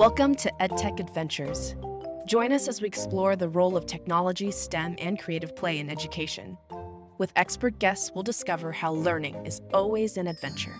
Welcome to EdTech Adventures. Join us as we explore the role of technology, STEM, and creative play in education. With expert guests, we'll discover how learning is always an adventure.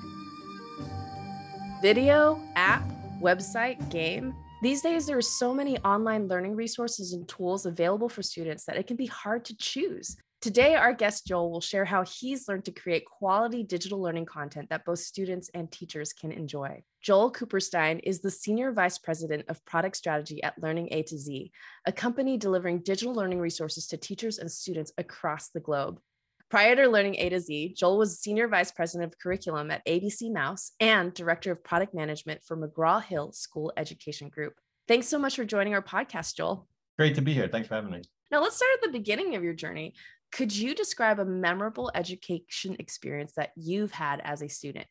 Video, app, website, game. These days, there are so many online learning resources and tools available for students that it can be hard to choose. Today, our guest Joel will share how he's learned to create quality digital learning content that both students and teachers can enjoy. Joel Kupperstein is the Senior Vice President of Product Strategy at Learning A to Z, a company delivering digital learning resources to teachers and students across the globe. Prior to learning A to Z, Joel was Senior Vice President of Curriculum at ABC Mouse and Director of Product Management for McGraw Hill School Education Group. Thanks so much for joining our podcast, Joel. Great to be here. Thanks for having me. Now, let's start at the beginning of your journey. Could you describe a memorable education experience that you've had as a student?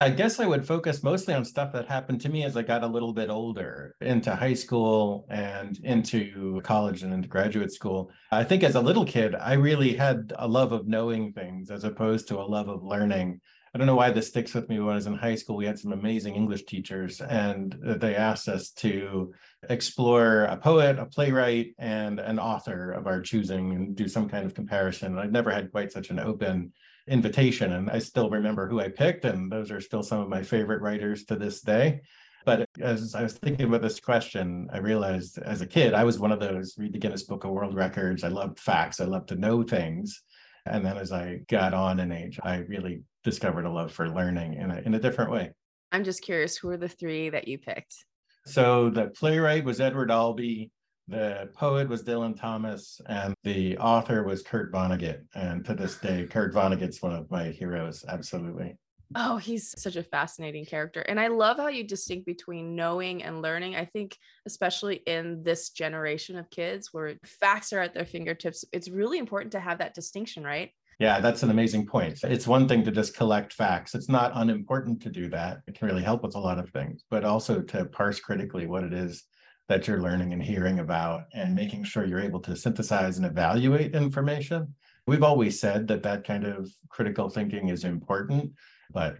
I guess I would focus mostly on stuff that happened to me as I got a little bit older into high school and into college and into graduate school. I think as a little kid, I really had a love of knowing things as opposed to a love of learning. I don't know why this sticks with me. When I was in high school, we had some amazing English teachers, and they asked us to explore a poet, a playwright, and an author of our choosing and do some kind of comparison. I'd never had quite such an open invitation, and I still remember who I picked, and those are still some of my favorite writers to this day. But as I was thinking about this question, I realized as a kid, I was one of those read the Guinness Book of World Records. I loved facts, I loved to know things. And then as I got on in age, I really discovered a love for learning in a, in a different way. I'm just curious, who are the three that you picked? So the playwright was Edward Albee, the poet was Dylan Thomas, and the author was Kurt Vonnegut. And to this day, Kurt Vonnegut's one of my heroes, absolutely. Oh, he's such a fascinating character. And I love how you distinct between knowing and learning. I think, especially in this generation of kids where facts are at their fingertips, it's really important to have that distinction, right? Yeah, that's an amazing point. It's one thing to just collect facts. It's not unimportant to do that. It can really help with a lot of things, but also to parse critically what it is that you're learning and hearing about and making sure you're able to synthesize and evaluate information. We've always said that that kind of critical thinking is important, but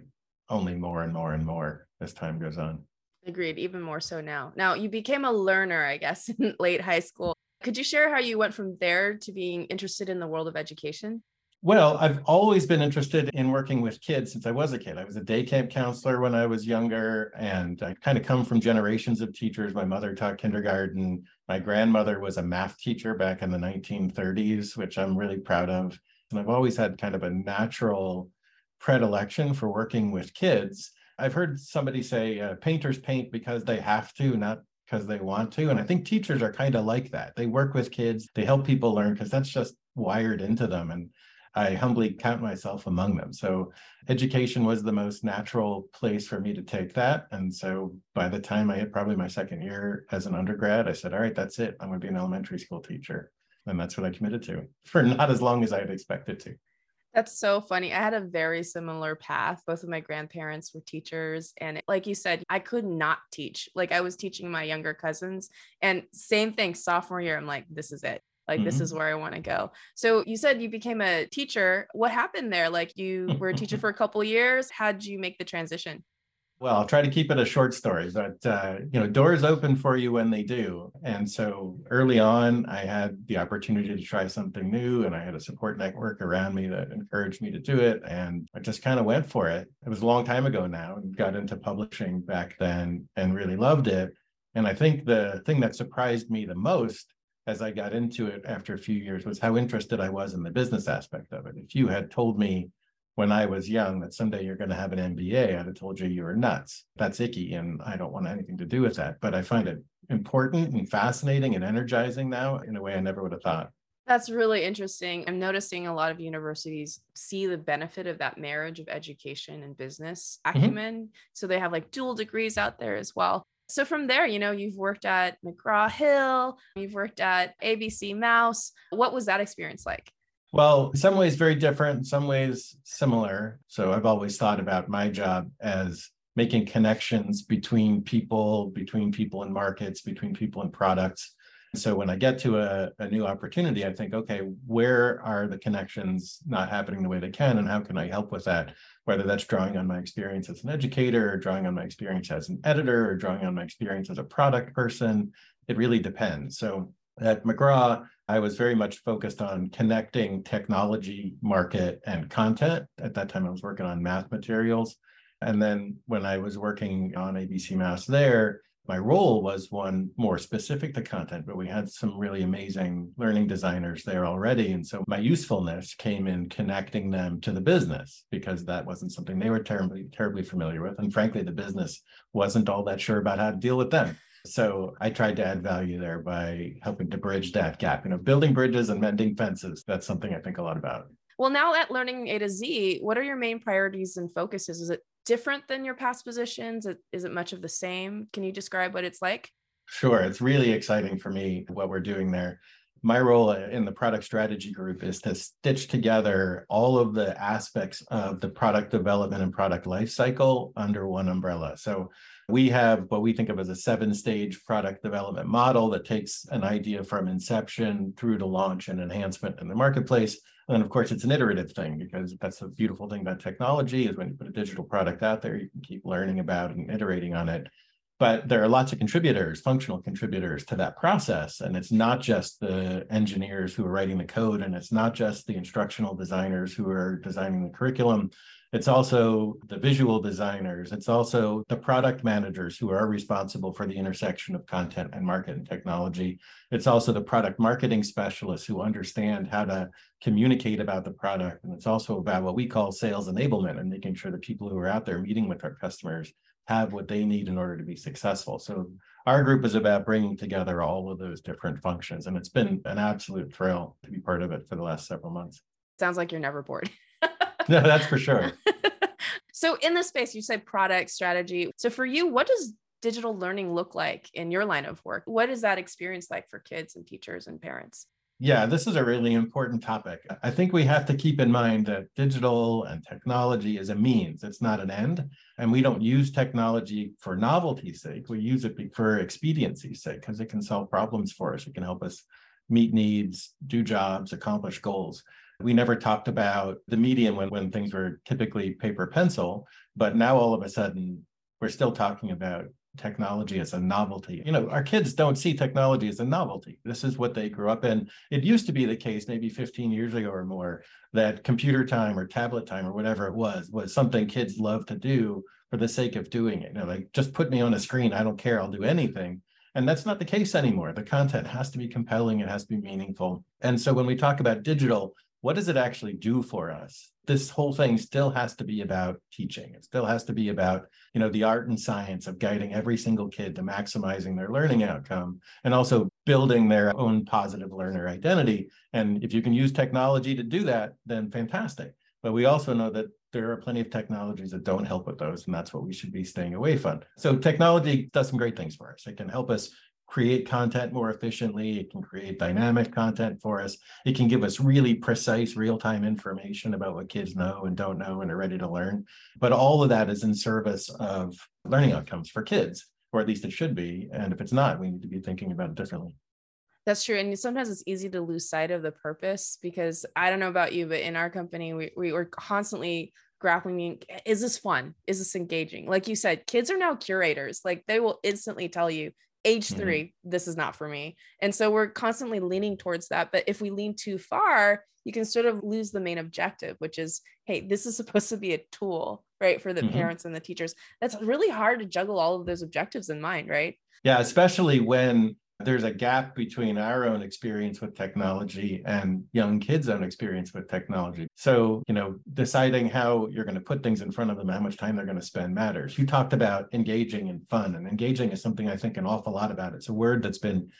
only more and more and more as time goes on. Agreed, even more so now. Now, you became a learner, I guess, in late high school. Could you share how you went from there to being interested in the world of education? Well, I've always been interested in working with kids since I was a kid. I was a day camp counselor when I was younger, and I kind of come from generations of teachers. My mother taught kindergarten. My grandmother was a math teacher back in the 1930s, which I'm really proud of. And I've always had kind of a natural predilection for working with kids. I've heard somebody say uh, painters paint because they have to, not because they want to. And I think teachers are kind of like that. They work with kids, they help people learn because that's just wired into them. And I humbly count myself among them. So education was the most natural place for me to take that. And so by the time I hit probably my second year as an undergrad, I said, all right, that's it. I'm going to be an elementary school teacher. And that's what I committed to for not as long as I had expected to. That's so funny. I had a very similar path. Both of my grandparents were teachers. And like you said, I could not teach. Like I was teaching my younger cousins. And same thing, sophomore year, I'm like, this is it like mm-hmm. this is where i want to go. So you said you became a teacher. What happened there? Like you were a teacher for a couple years. How did you make the transition? Well i'll try to keep it a short story but uh, you know doors open for you when they do. And so early on i had the opportunity to try something new and i had a support network around me that encouraged me to do it and i just kind of went for it. It was a long time ago now and got into publishing back then and really loved it. And i think the thing that surprised me the most as I got into it after a few years was how interested I was in the business aspect of it. If you had told me when I was young that someday you're going to have an MBA, I'd have told you you were nuts. That's icky, and I don't want anything to do with that. But I find it important and fascinating and energizing now in a way I never would have thought. That's really interesting. I'm noticing a lot of universities see the benefit of that marriage of education and business mm-hmm. acumen. Mm-hmm. So they have like dual degrees out there as well. So from there, you know, you've worked at McGraw Hill, you've worked at ABC Mouse. What was that experience like? Well, some ways very different, some ways similar. So I've always thought about my job as making connections between people, between people and markets, between people and products. So when I get to a, a new opportunity, I think, okay, where are the connections not happening the way they can? And how can I help with that? Whether that's drawing on my experience as an educator, or drawing on my experience as an editor, or drawing on my experience as a product person, it really depends. So at McGraw, I was very much focused on connecting technology, market, and content. At that time, I was working on math materials. And then when I was working on ABC Mouse there, my role was one more specific to content, but we had some really amazing learning designers there already. And so my usefulness came in connecting them to the business because that wasn't something they were terribly, terribly familiar with. And frankly, the business wasn't all that sure about how to deal with them. So I tried to add value there by helping to bridge that gap. You know, building bridges and mending fences. That's something I think a lot about. Well, now at Learning A to Z, what are your main priorities and focuses? Is it different than your past positions? Is it much of the same? Can you describe what it's like? Sure. It's really exciting for me what we're doing there. My role in the product strategy group is to stitch together all of the aspects of the product development and product lifecycle under one umbrella. So we have what we think of as a seven stage product development model that takes an idea from inception through to launch and enhancement in the marketplace and of course, it's an iterative thing because that's the beautiful thing about technology is when you put a digital product out there, you can keep learning about and iterating on it. But there are lots of contributors, functional contributors to that process. And it's not just the engineers who are writing the code, and it's not just the instructional designers who are designing the curriculum. It's also the visual designers. It's also the product managers who are responsible for the intersection of content and market and technology. It's also the product marketing specialists who understand how to communicate about the product. And it's also about what we call sales enablement and making sure the people who are out there meeting with our customers have what they need in order to be successful. So our group is about bringing together all of those different functions. And it's been an absolute thrill to be part of it for the last several months. Sounds like you're never bored. no, that's for sure. so in this space, you said product strategy. So for you, what does digital learning look like in your line of work? What is that experience like for kids and teachers and parents? Yeah, this is a really important topic. I think we have to keep in mind that digital and technology is a means, it's not an end. And we don't use technology for novelty's sake. We use it for expediency's sake because it can solve problems for us. It can help us meet needs, do jobs, accomplish goals. We never talked about the medium when, when things were typically paper pencil, but now all of a sudden we're still talking about technology as a novelty. You know, our kids don't see technology as a novelty. This is what they grew up in. It used to be the case maybe 15 years ago or more that computer time or tablet time or whatever it was was something kids love to do for the sake of doing it. You know, like just put me on a screen, I don't care, I'll do anything. And that's not the case anymore. The content has to be compelling, it has to be meaningful. And so when we talk about digital, what does it actually do for us? This whole thing still has to be about teaching. It still has to be about, you know, the art and science of guiding every single kid to maximizing their learning outcome and also building their own positive learner identity. And if you can use technology to do that, then fantastic. But we also know that there are plenty of technologies that don't help with those, and that's what we should be staying away from. So technology does some great things for us. It can help us create content more efficiently. It can create dynamic content for us. It can give us really precise real-time information about what kids know and don't know and are ready to learn. But all of that is in service of learning outcomes for kids, or at least it should be. And if it's not, we need to be thinking about it differently. That's true. And sometimes it's easy to lose sight of the purpose because I don't know about you, but in our company, we, we were constantly grappling is this fun is this engaging like you said kids are now curators like they will instantly tell you age mm-hmm. 3 mm-hmm. this is not for me and so we're constantly leaning towards that but if we lean too far you can sort of lose the main objective which is hey this is supposed to be a tool right for the mm-hmm. parents and the teachers that's really hard to juggle all of those objectives in mind right yeah especially when there's a gap between our own experience with technology and young kids' own experience with technology. So, you know, deciding how you're going to put things in front of them, how much time they're going to spend matters. You talked about engaging and fun, and engaging is something I think an awful lot about. It's a word that's been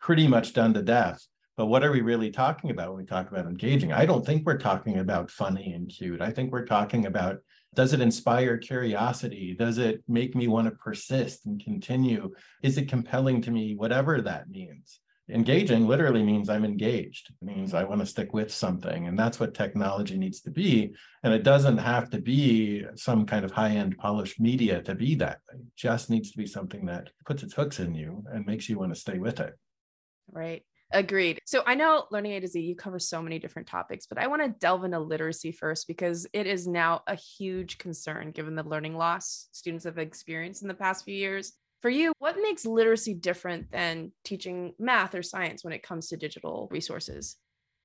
pretty much done to death. But what are we really talking about when we talk about engaging? I don't think we're talking about funny and cute. I think we're talking about does it inspire curiosity? Does it make me want to persist and continue? Is it compelling to me, whatever that means? Engaging literally means I'm engaged. It means I want to stick with something. And that's what technology needs to be. And it doesn't have to be some kind of high end polished media to be that. It just needs to be something that puts its hooks in you and makes you want to stay with it. Right. Agreed. So I know Learning A to Z, you cover so many different topics, but I want to delve into literacy first because it is now a huge concern given the learning loss students have experienced in the past few years. For you, what makes literacy different than teaching math or science when it comes to digital resources?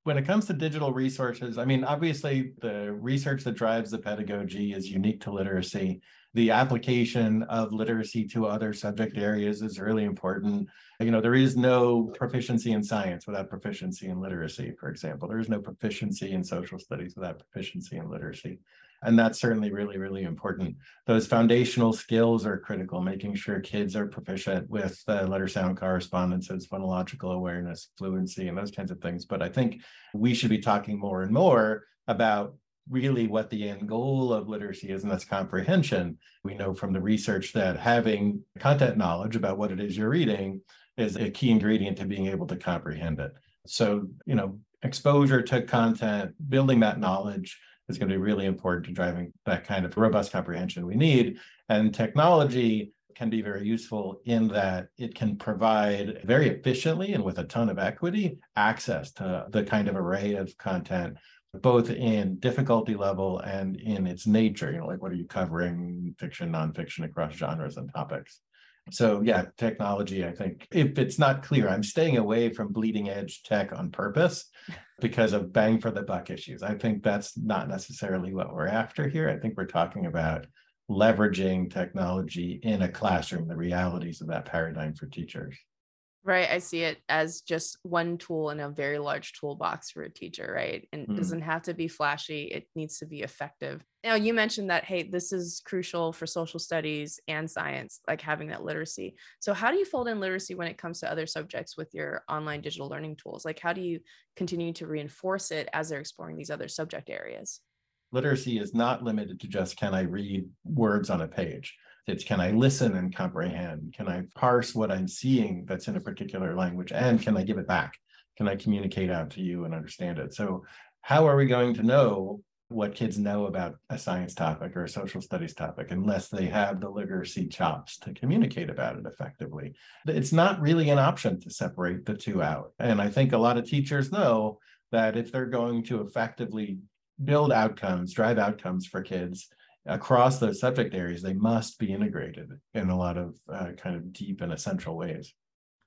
When it comes to digital resources, I mean, obviously, the research that drives the pedagogy is unique to literacy the application of literacy to other subject areas is really important. You know, there is no proficiency in science without proficiency in literacy, for example. There is no proficiency in social studies without proficiency in literacy. And that's certainly really, really important. Those foundational skills are critical, making sure kids are proficient with uh, letter sound correspondences, phonological awareness, fluency, and those kinds of things. But I think we should be talking more and more about really what the end goal of literacy is, and that's comprehension. We know from the research that having content knowledge about what it is you're reading is a key ingredient to being able to comprehend it. So, you know, exposure to content, building that knowledge is going to be really important to driving that kind of robust comprehension we need. And technology can be very useful in that it can provide very efficiently and with a ton of equity access to the kind of array of content both in difficulty level and in its nature. You know, like what are you covering, fiction, nonfiction across genres and topics. So yeah, technology, I think if it's not clear, I'm staying away from bleeding edge tech on purpose because of bang for the buck issues. I think that's not necessarily what we're after here. I think we're talking about leveraging technology in a classroom, the realities of that paradigm for teachers. Right. I see it as just one tool in a very large toolbox for a teacher, right? And mm. it doesn't have to be flashy, it needs to be effective. Now, you mentioned that, hey, this is crucial for social studies and science, like having that literacy. So, how do you fold in literacy when it comes to other subjects with your online digital learning tools? Like, how do you continue to reinforce it as they're exploring these other subject areas? Literacy is not limited to just can I read words on a page it's can I listen and comprehend? Can I parse what I'm seeing that's in a particular language? And can I give it back? Can I communicate out to you and understand it? So, how are we going to know what kids know about a science topic or a social studies topic unless they have the literacy chops to communicate about it effectively? It's not really an option to separate the two out. And I think a lot of teachers know that if they're going to effectively build outcomes, drive outcomes for kids, across those subject areas, they must be integrated in a lot of uh, kind of deep and essential ways.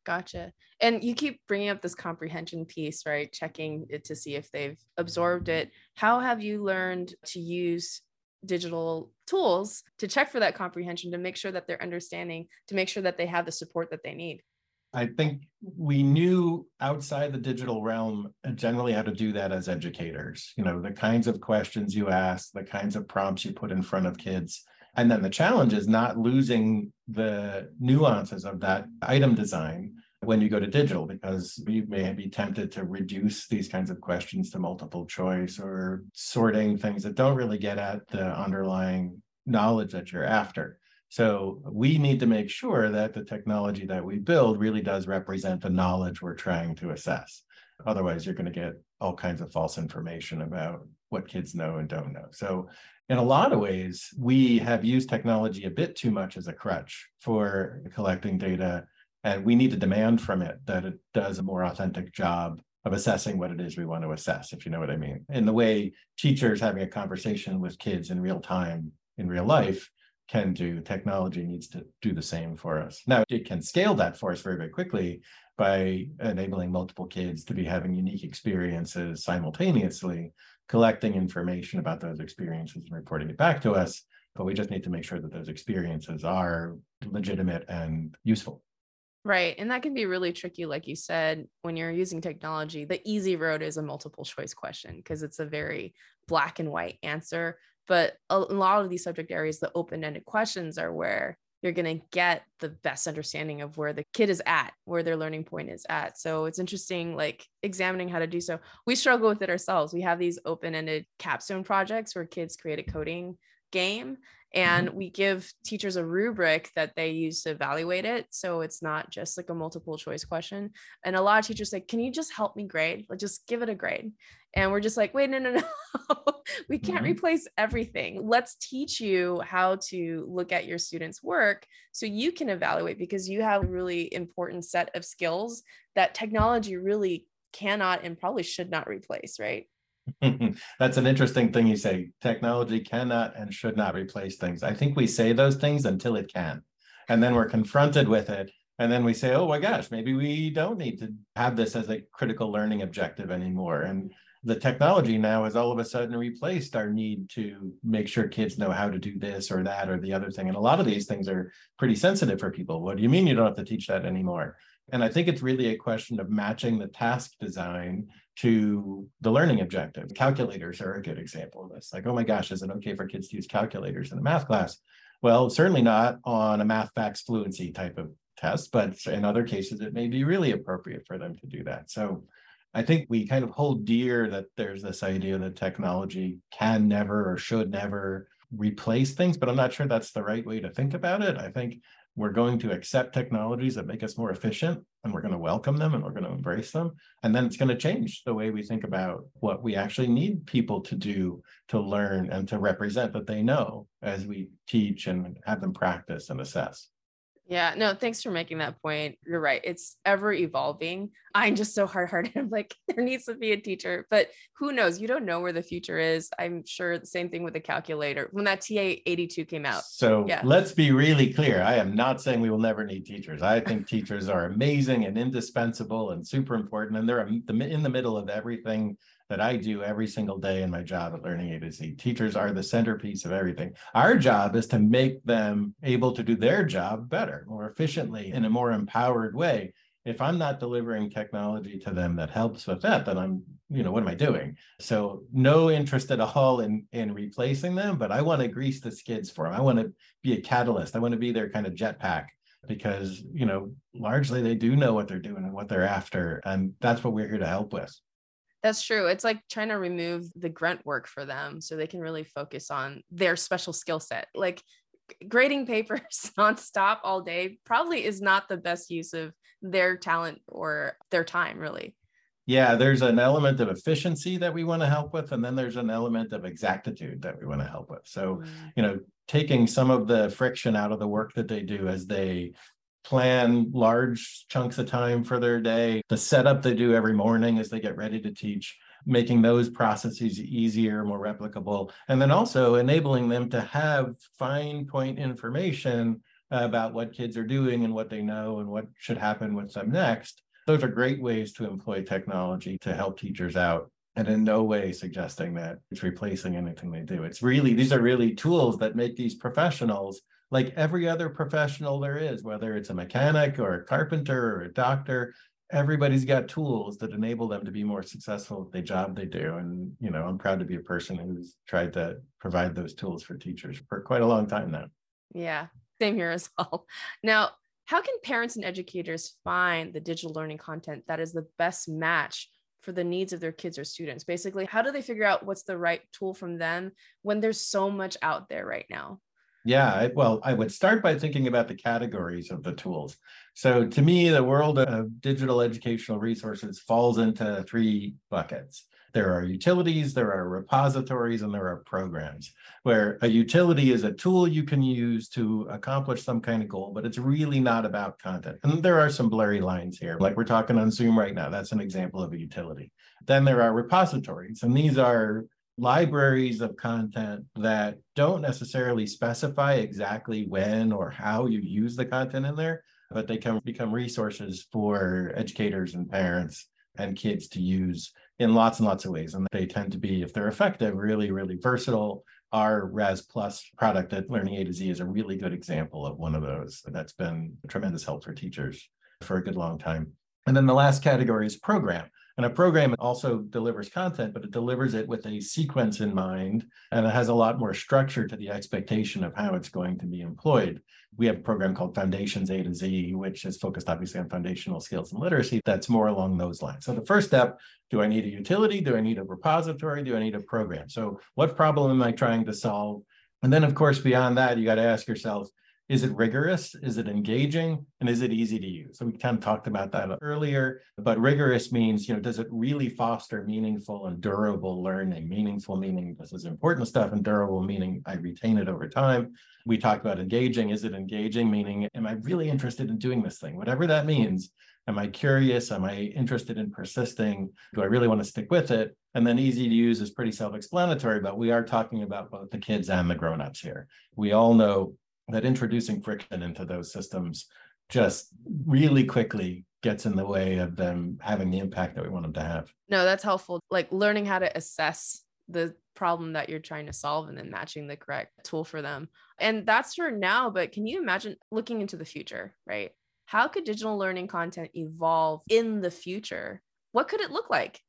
Gotcha. And you keep bringing up this comprehension piece, right? Checking it to see if they've absorbed it. How have you learned to use digital tools to check for that comprehension, to make sure that they're understanding, to make sure that they have the support that they need? I think we knew outside the digital realm uh, generally how to do that as educators. You know, the kinds of questions you ask, the kinds of prompts you put in front of kids. And then the challenge is not losing the nuances of that item design when you go to digital, because you may be tempted to reduce these kinds of questions to multiple choice or sorting things that don't really get at the underlying knowledge that you're after. So we need to make sure that the technology that we build really does represent the knowledge we're trying to assess. Otherwise, you're going to get all kinds of false information about what kids know and don't know. So, in a lot of ways, we have used technology a bit too much as a crutch for collecting data. And we need to demand from it that it does a more authentic job of assessing what it is we want to assess, if you know what I mean. In the way teachers having a conversation with kids in real time, in real life, can do, technology needs to do the same for us. Now, it can scale that for us very, very quickly by enabling multiple kids to be having unique experiences simultaneously, collecting information about those experiences and reporting it back to us. But we just need to make sure that those experiences are legitimate and useful. Right. And that can be really tricky, like you said, when you're using technology. The easy road is a multiple choice question because it's a very black and white answer. But a lot of these subject areas, the open ended questions are where you're going to get the best understanding of where the kid is at, where their learning point is at. So it's interesting, like examining how to do so. We struggle with it ourselves. We have these open ended capstone projects where kids create a coding game and mm-hmm. we give teachers a rubric that they use to evaluate it. So it's not just like a multiple choice question. And a lot of teachers say can you just help me grade? Like just give it a grade. And we're just like wait no no no. We can't mm-hmm. replace everything. Let's teach you how to look at your students work so you can evaluate because you have a really important set of skills that technology really cannot and probably should not replace right That's an interesting thing you say. Technology cannot and should not replace things. I think we say those things until it can. And then we're confronted with it. And then we say, oh my gosh, maybe we don't need to have this as a critical learning objective anymore. And the technology now has all of a sudden replaced our need to make sure kids know how to do this or that or the other thing. And a lot of these things are pretty sensitive for people. What do you mean you don't have to teach that anymore? And I think it's really a question of matching the task design to the learning objective. Calculators are a good example of this. Like, oh my gosh, is it okay for kids to use calculators in a math class? Well, certainly not on a math facts fluency type of test, but in other cases, it may be really appropriate for them to do that. So I think we kind of hold dear that there's this idea that technology can never or should never replace things, but I'm not sure that's the right way to think about it. I think we're going to accept technologies that make us more efficient and we're going to welcome them and we're going to embrace them. And then it's going to change the way we think about what we actually need people to do to learn and to represent that they know as we teach and have them practice and assess. Yeah, no, thanks for making that point. You're right. It's ever evolving. I'm just so hard hearted. I'm like, there needs to be a teacher, but who knows? You don't know where the future is. I'm sure the same thing with the calculator when that TI 82 came out. So yeah. let's be really clear. I am not saying we will never need teachers. I think teachers are amazing and indispensable and super important. And they're in the middle of everything that I do every single day in my job at Learning A to Z. Teachers are the centerpiece of everything. Our job is to make them able to do their job better, more efficiently, in a more empowered way. If I'm not delivering technology to them that helps with that, then I'm, you know, what am I doing? So no interest at all in in replacing them, but I want to grease the skids for them. I want to be a catalyst. I want to be their kind of jetpack because you know largely they do know what they're doing and what they're after and that's what we're here to help with that's true. It's like trying to remove the grunt work for them so they can really focus on their special skill set. Like grading papers nonstop all day probably is not the best use of their talent or their time, really. Yeah, there's an element of efficiency that we want to help with, and then there's an element of exactitude that we want to help with. So, mm. you know, taking some of the friction out of the work that they do as they plan large chunks of time for their day, the setup they do every morning as they get ready to teach, making those processes easier, more replicable, and then also enabling them to have fine point information about what kids are doing and what they know and what should happen with them next. Those are great ways to employ technology to help teachers out and in no way suggesting that it's replacing anything they do. It's really, these are really tools that make these professionals like every other professional there is, whether it's a mechanic or a carpenter or a doctor, everybody's got tools that enable them to be more successful at the job they do. And, you know, I'm proud to be a person who's tried to provide those tools for teachers for quite a long time now. Yeah, same here as well. Now, how can parents and educators find the digital learning content that is the best match for the needs of their kids or students? Basically, how do they figure out what's the right tool from them when there's so much out there right now? Yeah, well, I would start by thinking about the categories of the tools. So to me, the world of digital educational resources falls into three buckets. There are utilities, there are repositories, and there are programs, where a utility is a tool you can use to accomplish some kind of goal, but it's really not about content. And there are some blurry lines here, like we're talking on Zoom right now. That's an example of a utility. Then there are repositories, and these are libraries of content that don't necessarily specify exactly when or how you use the content in there, but they can become resources for educators and parents and kids to use in lots and lots of ways. And they tend to be, if they're effective, really, really versatile. Our Raz Plus product at Learning A to Z is a really good example of one of those And that's been a tremendous help for teachers for a good long time. And then the last category is program. And a program also delivers content, but it delivers it with a sequence in mind, and it has a lot more structure to the expectation of how it's going to be employed. We have a program called Foundations A to Z, which is focused obviously on foundational skills and literacy. That's more along those lines. So the first step do I need a utility? Do I need a repository? Do I need a program? So, what problem am I trying to solve? And then, of course, beyond that, you got to ask yourself, is it rigorous? Is it engaging? And is it easy to use? So we kind of talked about that earlier, but rigorous means, you know, does it really foster meaningful and durable learning? Meaningful meaning this is important stuff and durable meaning I retain it over time. We talked about engaging. Is it engaging? Meaning, am I really interested in doing this thing? Whatever that means. Am I curious? Am I interested in persisting? Do I really want to stick with it? And then easy to use is pretty self explanatory, but we are talking about both the kids and the grown-ups here. We all know that introducing friction into those systems just really quickly gets in the way of them having the impact that we want them to have. No, that's helpful. Like learning how to assess the problem that you're trying to solve and then matching the correct tool for them. And that's for now, but can you imagine looking into the future, right? How could digital learning content evolve in the future? What could it look like?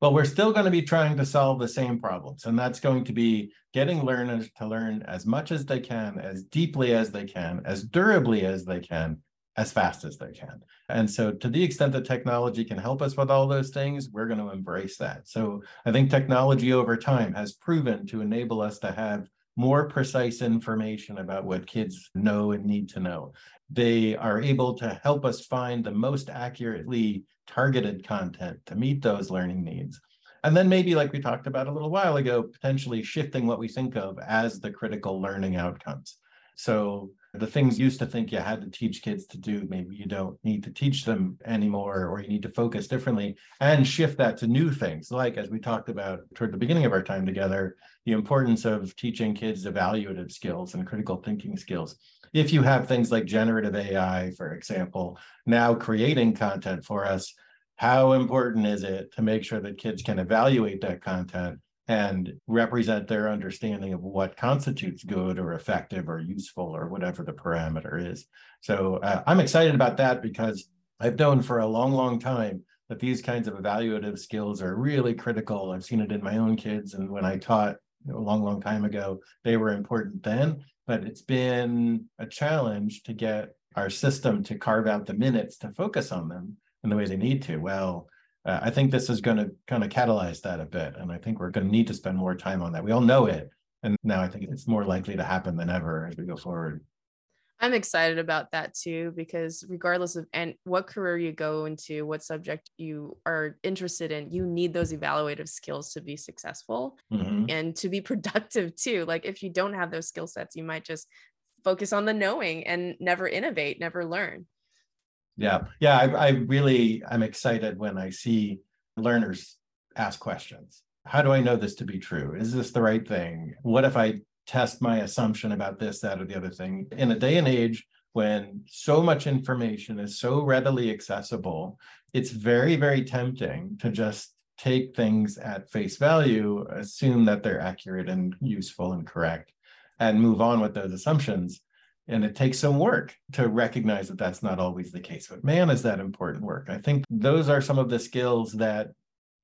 Well, we're still going to be trying to solve the same problems. And that's going to be getting learners to learn as much as they can, as deeply as they can, as durably as they can, as fast as they can. And so, to the extent that technology can help us with all those things, we're going to embrace that. So, I think technology over time has proven to enable us to have more precise information about what kids know and need to know. They are able to help us find the most accurately targeted content to meet those learning needs. And then maybe, like we talked about a little while ago, potentially shifting what we think of as the critical learning outcomes. So the things used to think you had to teach kids to do, maybe you don't need to teach them anymore, or you need to focus differently and shift that to new things. Like, as we talked about toward the beginning of our time together, the importance of teaching kids evaluative skills and critical thinking skills if you have things like generative AI, for example, now creating content for us, how important is it to make sure that kids can evaluate that content and represent their understanding of what constitutes good or effective or useful or whatever the parameter is? So uh, I'm excited about that because I've known for a long, long time that these kinds of evaluative skills are really critical. I've seen it in my own kids, and when I taught a long, long time ago, they were important then but it's been a challenge to get our system to carve out the minutes to focus on them in the way they need to. Well, uh, I think this is going to kind of catalyze that a bit. And I think we're going to need to spend more time on that. We all know it. And now I think it's more likely to happen than ever as we go forward. I'm excited about that too, because regardless of and what career you go into, what subject you are interested in, you need those evaluative skills to be successful mm-hmm. and to be productive too. Like if you don't have those skill sets, you might just focus on the knowing and never innovate, never learn. Yeah. Yeah. I, I really I'm excited when I see learners ask questions. How do I know this to be true? Is this the right thing? What if I test my assumption about this, that, or the other thing. In a day and age when so much information is so readily accessible, it's very, very tempting to just take things at face value, assume that they're accurate and useful and correct, and move on with those assumptions. And it takes some work to recognize that that's not always the case. But man, is that important work. I think those are some of the skills that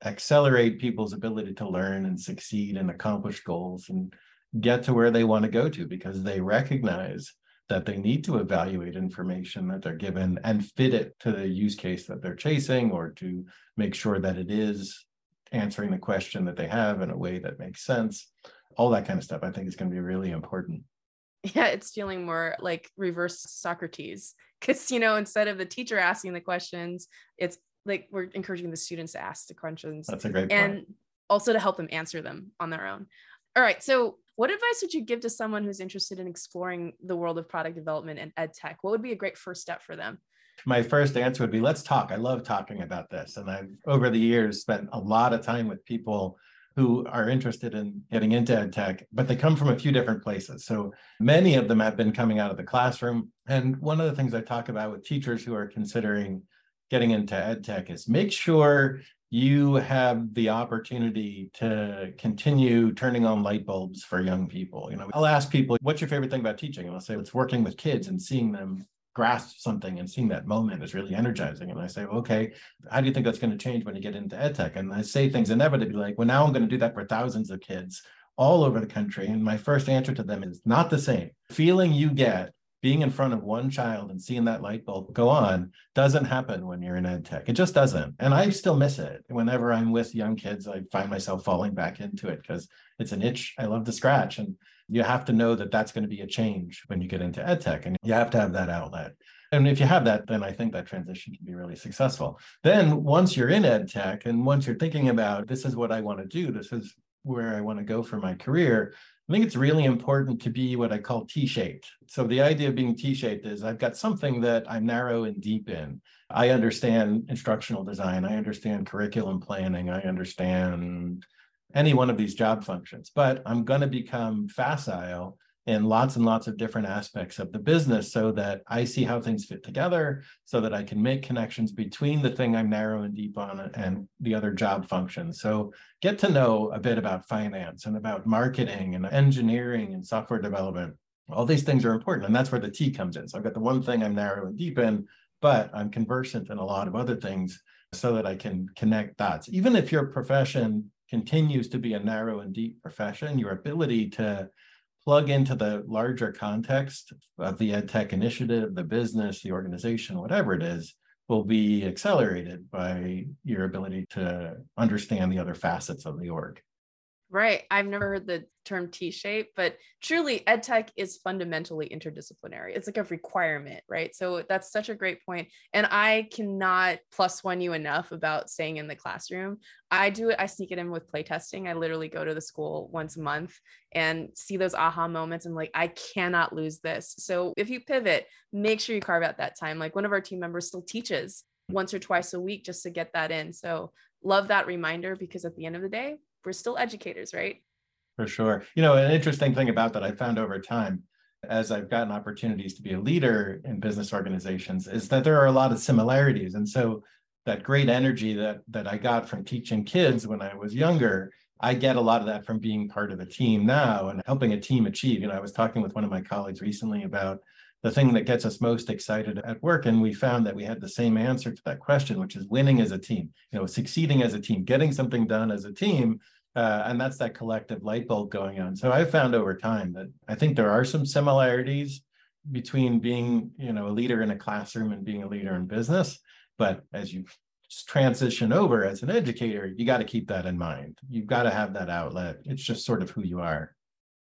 accelerate people's ability to learn and succeed and accomplish goals. And get to where they want to go to because they recognize that they need to evaluate information that they're given and fit it to the use case that they're chasing or to make sure that it is answering the question that they have in a way that makes sense. All that kind of stuff I think is going to be really important. Yeah, it's feeling more like reverse Socrates because, you know, instead of the teacher asking the questions, it's like we're encouraging the students to ask the questions. That's a great point. And also to help them answer them on their own. All right. So what advice would you give to someone who's interested in exploring the world of product development and ed tech? What would be a great first step for them? My first answer would be let's talk. I love talking about this. And I've over the years spent a lot of time with people who are interested in getting into ed tech, but they come from a few different places. So many of them have been coming out of the classroom. And one of the things I talk about with teachers who are considering getting into ed tech is make sure you have the opportunity to continue turning on light bulbs for young people. You know, I'll ask people, what's your favorite thing about teaching? And I'll say, it's working with kids and seeing them grasp something and seeing that moment is really energizing. And I say, okay, how do you think that's going to change when you get into ed tech? And I say things inevitably like, well, now I'm going to do that for thousands of kids all over the country. And my first answer to them is not the same. Feeling you get being in front of one child and seeing that light bulb go on doesn't happen when you're in ed tech. It just doesn't. And I still miss it. Whenever I'm with young kids, I find myself falling back into it because it's an itch I love to scratch. And you have to know that that's going to be a change when you get into ed tech and you have to have that outlet. And if you have that, then I think that transition can be really successful. Then once you're in ed tech and once you're thinking about this is what I want to do, this is where I want to go for my career, I think it's really important to be what I call T-shaped. So the idea of being T-shaped is I've got something that I'm narrow and deep in. I understand instructional design, I understand curriculum planning, I understand any one of these job functions, but I'm going to become facile in lots and lots of different aspects of the business so that I see how things fit together, so that I can make connections between the thing I'm narrow and deep on and the other job functions. So get to know a bit about finance and about marketing and engineering and software development. All these things are important. And that's where the T comes in. So I've got the one thing I'm narrow and deep in, but I'm conversant in a lot of other things so that I can connect dots. Even if your profession continues to be a narrow and deep profession, your ability to plug into the larger context of the ed tech initiative, the business, the organization, whatever it is, will be accelerated by your ability to understand the other facets of the org. Right. I've never heard the term T-shape, but truly EdTech is fundamentally interdisciplinary. It's like a requirement, right? So that's such a great point. And I cannot plus one you enough about staying in the classroom. I do it, I sneak it in with playtesting. I literally go to the school once a month and see those aha moments and like, I cannot lose this. So if you pivot, make sure you carve out that time. Like one of our team members still teaches once or twice a week just to get that in. So love that reminder because at the end of the day, we're still educators, right? For sure. You know, an interesting thing about that I found over time as I've gotten opportunities to be a leader in business organizations is that there are a lot of similarities. And so that great energy that that I got from teaching kids when I was younger, I get a lot of that from being part of a team now and helping a team achieve. You know, I was talking with one of my colleagues recently about the thing that gets us most excited at work and we found that we had the same answer to that question which is winning as a team you know succeeding as a team getting something done as a team uh, and that's that collective light bulb going on so i've found over time that i think there are some similarities between being you know a leader in a classroom and being a leader in business but as you transition over as an educator you got to keep that in mind you've got to have that outlet it's just sort of who you are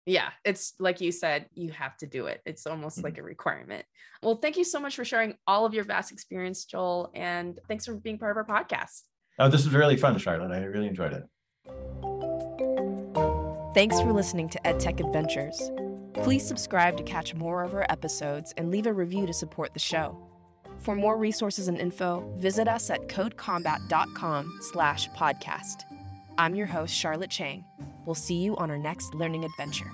yeah, it's like you said, you have to do it. It's almost mm-hmm. like a requirement. Well, thank you so much for sharing all of your vast experience, Joel. And thanks for being part of our podcast. Oh, this was really fun, Charlotte. I really enjoyed it. Thanks for listening to EdTech Adventures. Please subscribe to catch more of our episodes and leave a review to support the show. For more resources and info, visit us at codecombat.com slash podcast. I'm your host, Charlotte Chang. We'll see you on our next learning adventure.